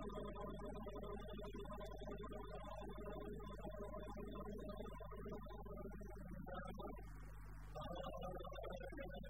Thank you.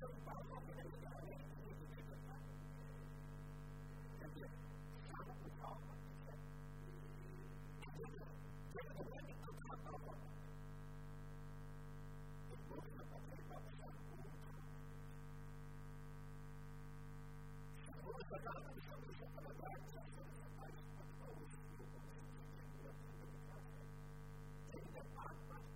都搞到别的地方去了，啥都搞。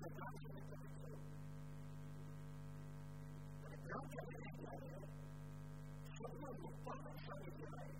然的方向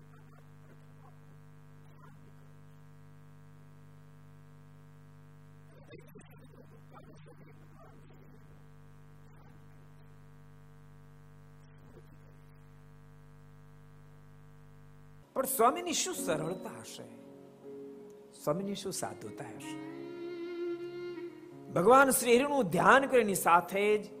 પણ સ્વામીની શું સરળતા હશે સ્વામીની શું સાધુતા હશે ભગવાન શ્રી નું ધ્યાન કરીને સાથે જ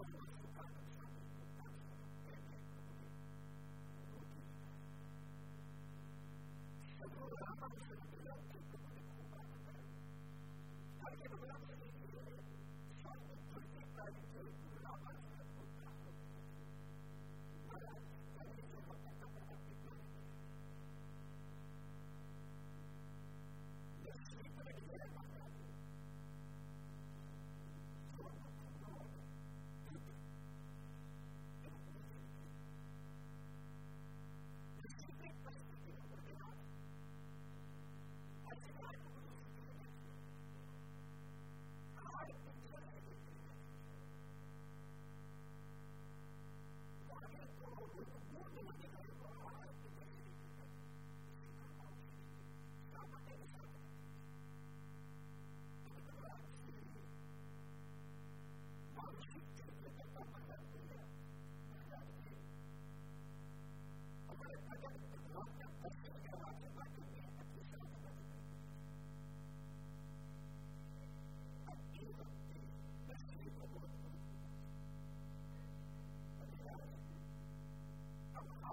Thank you.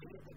believe in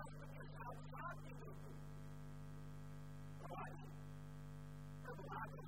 Thank you.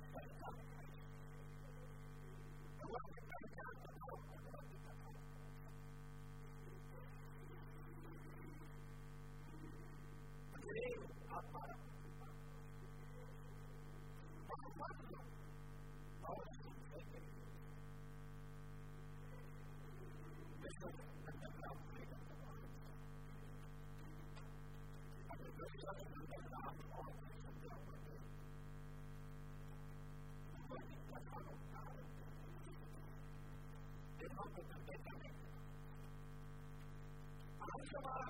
Shabbat.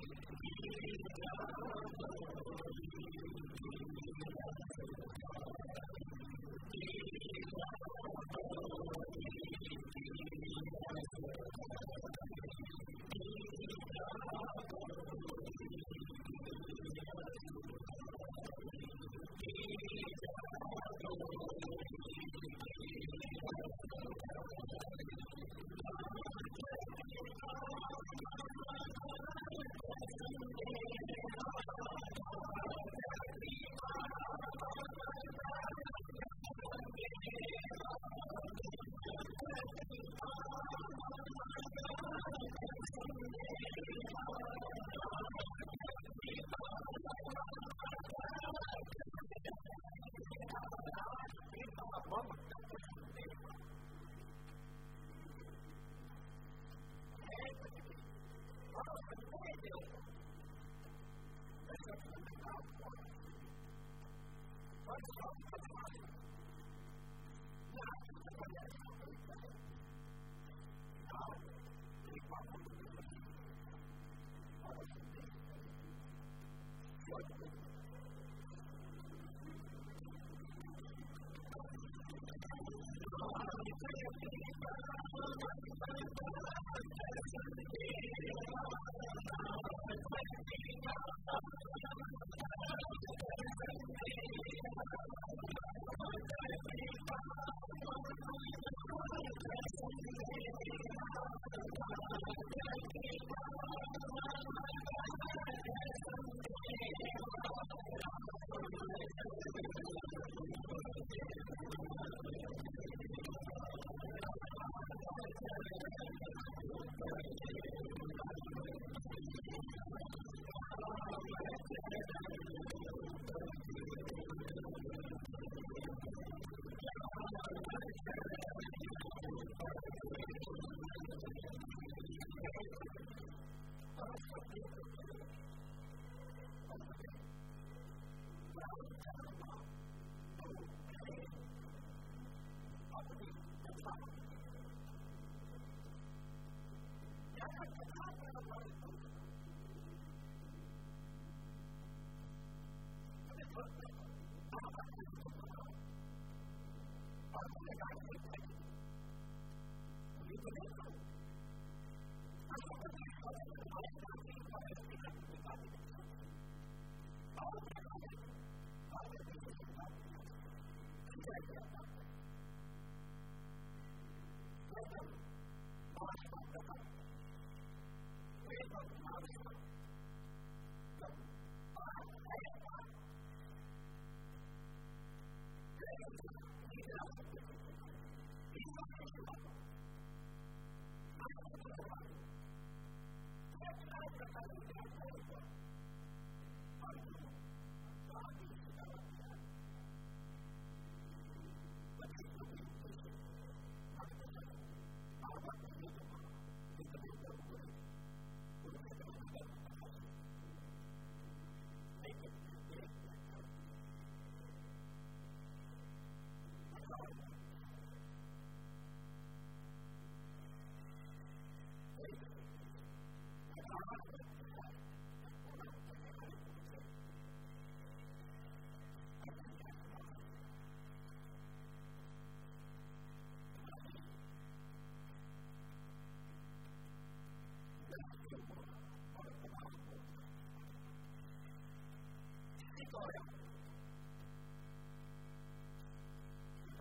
Thank you. Look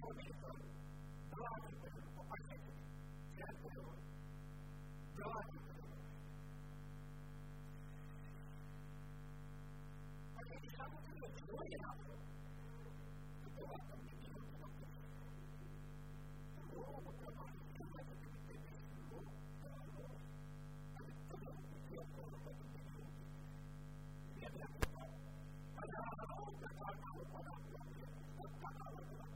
comentando, lamentando, compartilhando, gratidão, gratidão. Mas ele estava com o de olhar, eu estava com medo de uma coisa. Logo, para uma filha que me teve louco, louco, mas eu estava com o dia todo para me ter louco. E a minha culpa, mas a outra parte, a outra parte, a outra parte,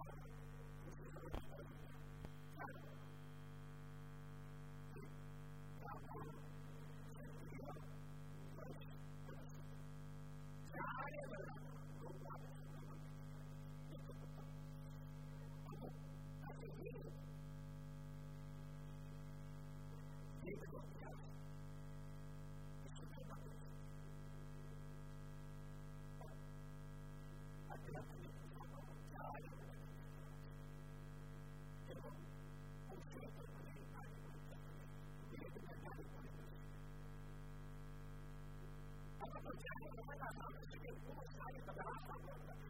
honor. I'm going to go to the hospital. I'm going to go to the hospital. I'm going to go to the hospital.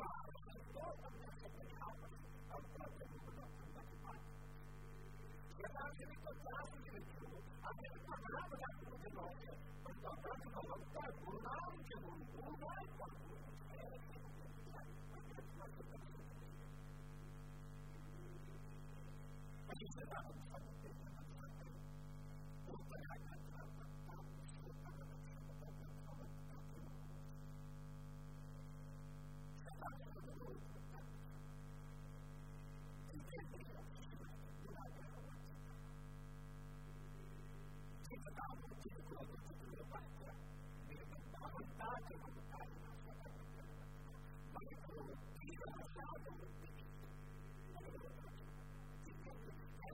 e andava sendo encontrado direitinho. Havia encontrado na cruz de nós, mas não estava encontrado para o lugar de luz, o lugar de luz. Mas isso é nada, não sabe o que é, não sabe o que é.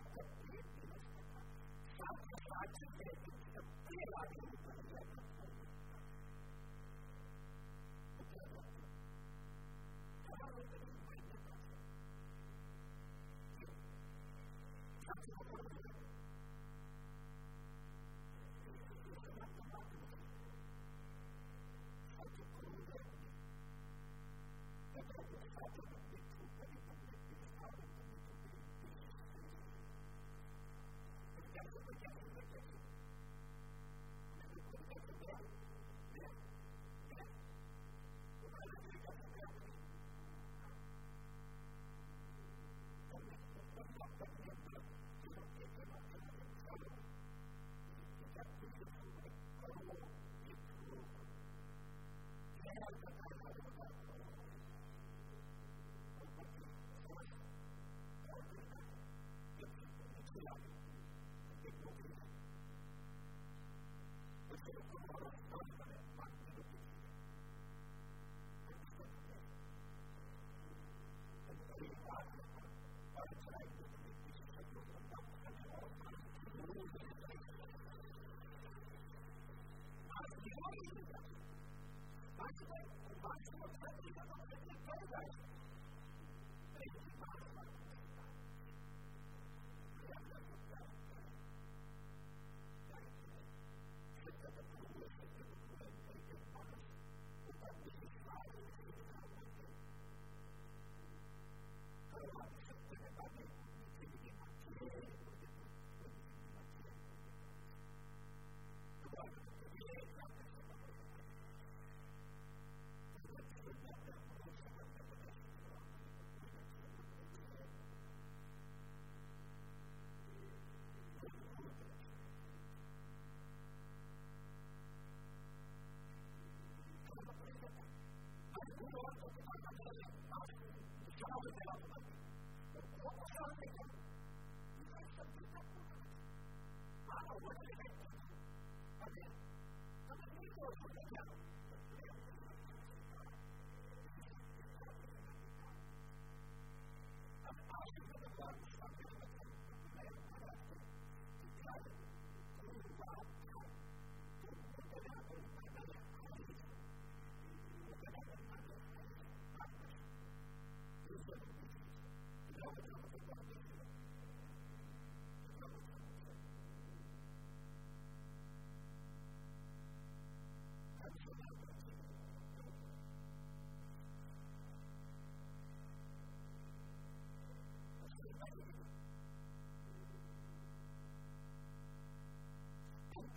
to Thank you.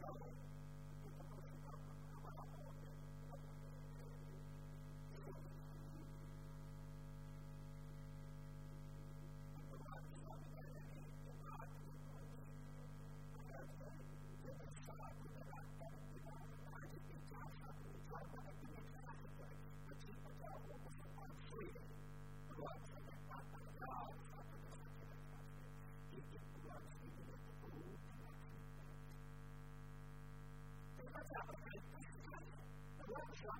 Father. God.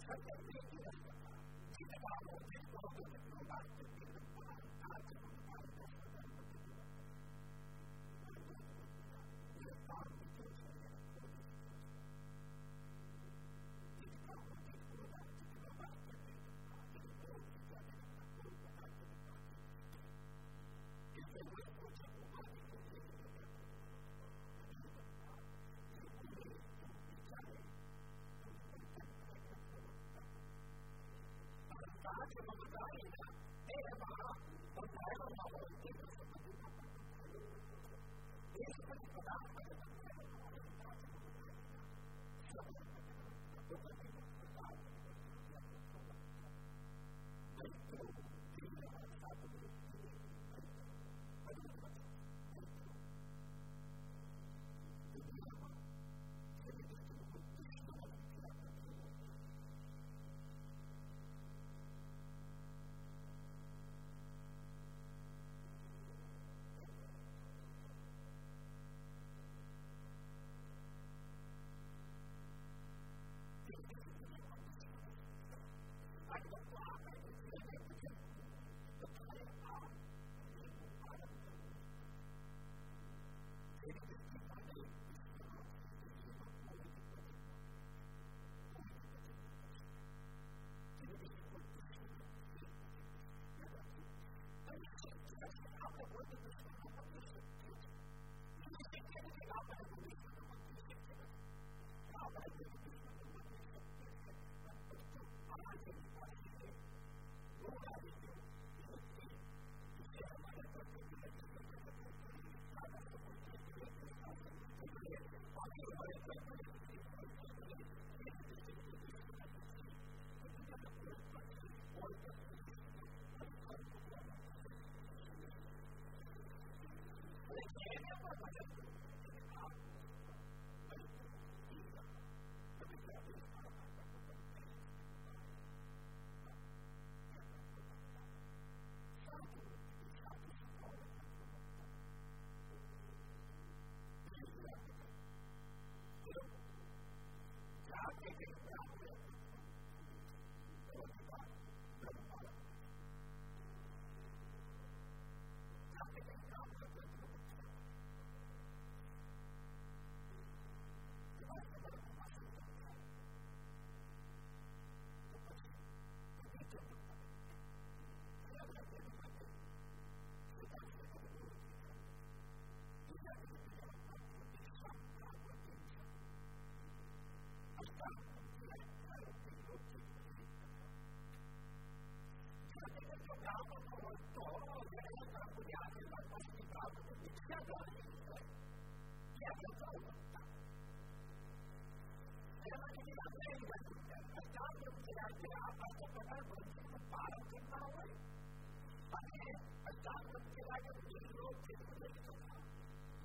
才改变，现在好了，我们不那么难了。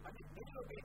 I mean, disobedience.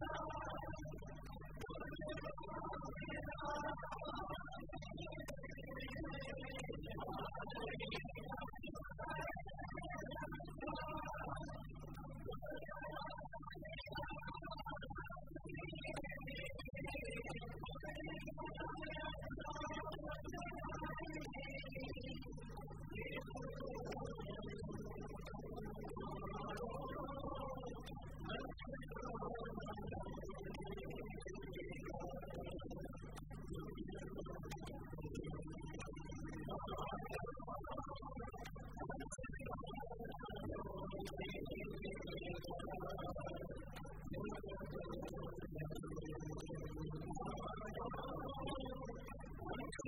Thank you. Thank you.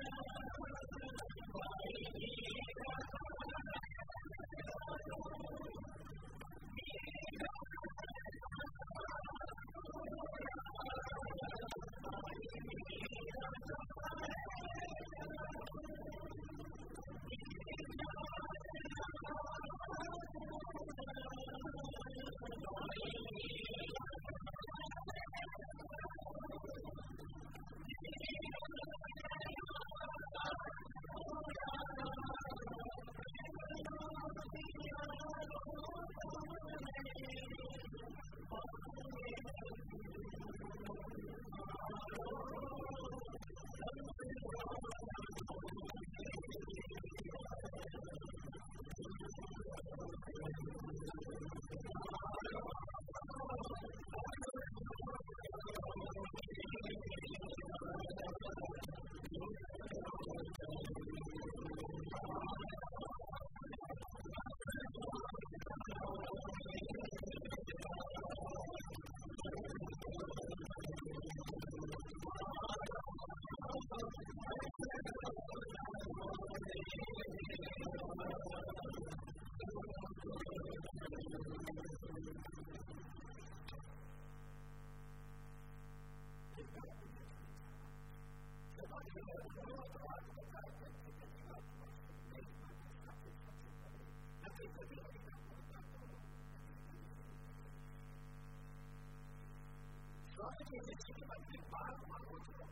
ये जैसे कि मंदिर बार बार हो चुका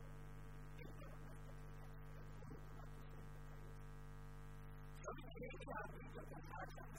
कभी एक आदमी का धंधा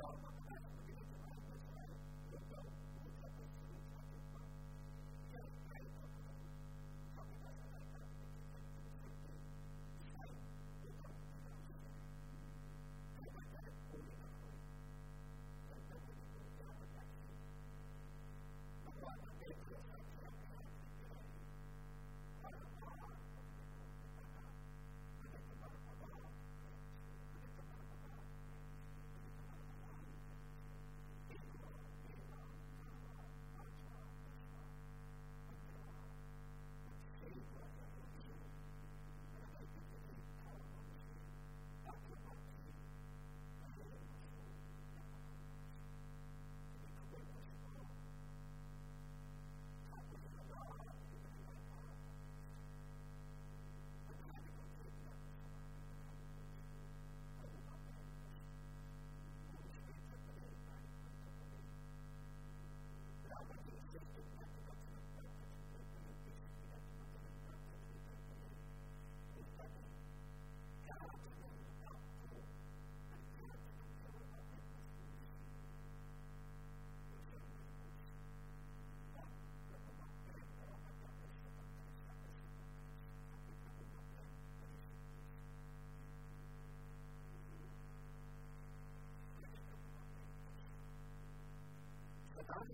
God.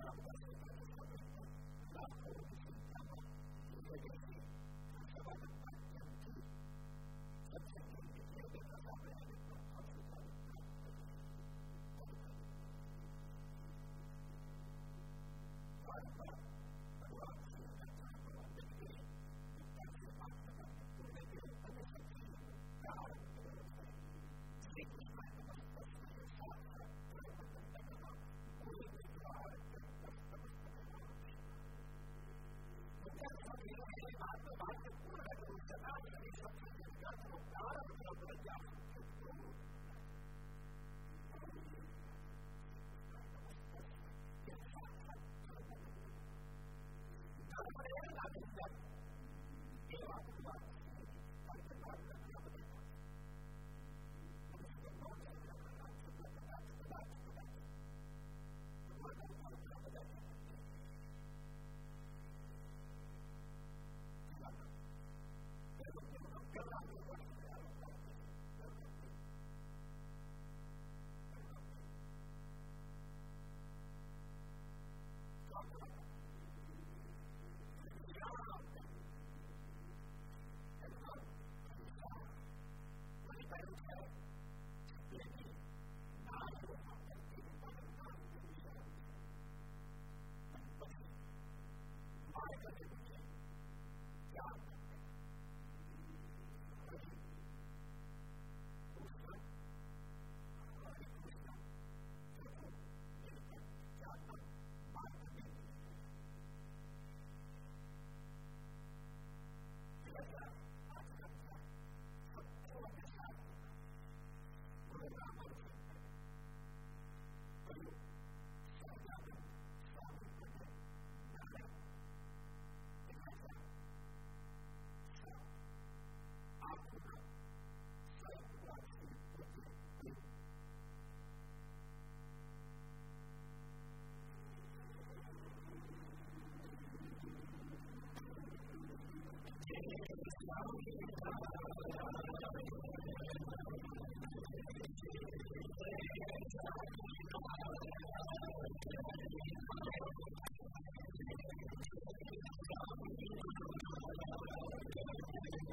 Thank you.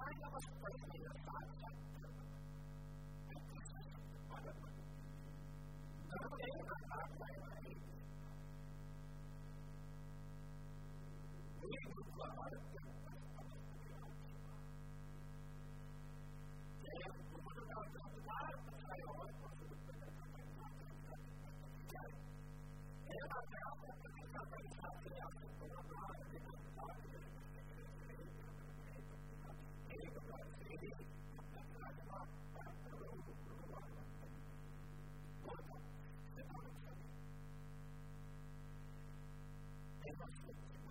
I almost prayed for your thoughts. 何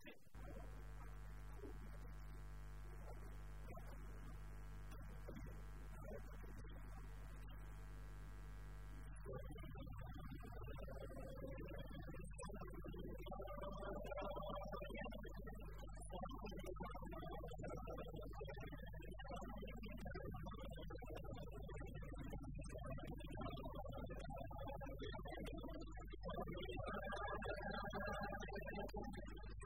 opinion.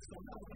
So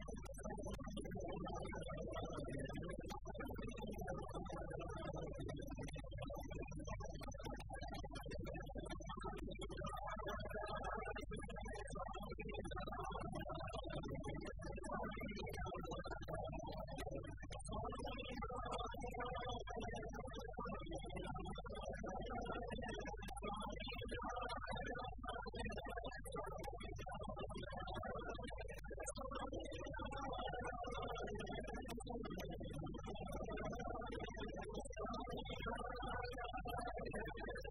Thank you.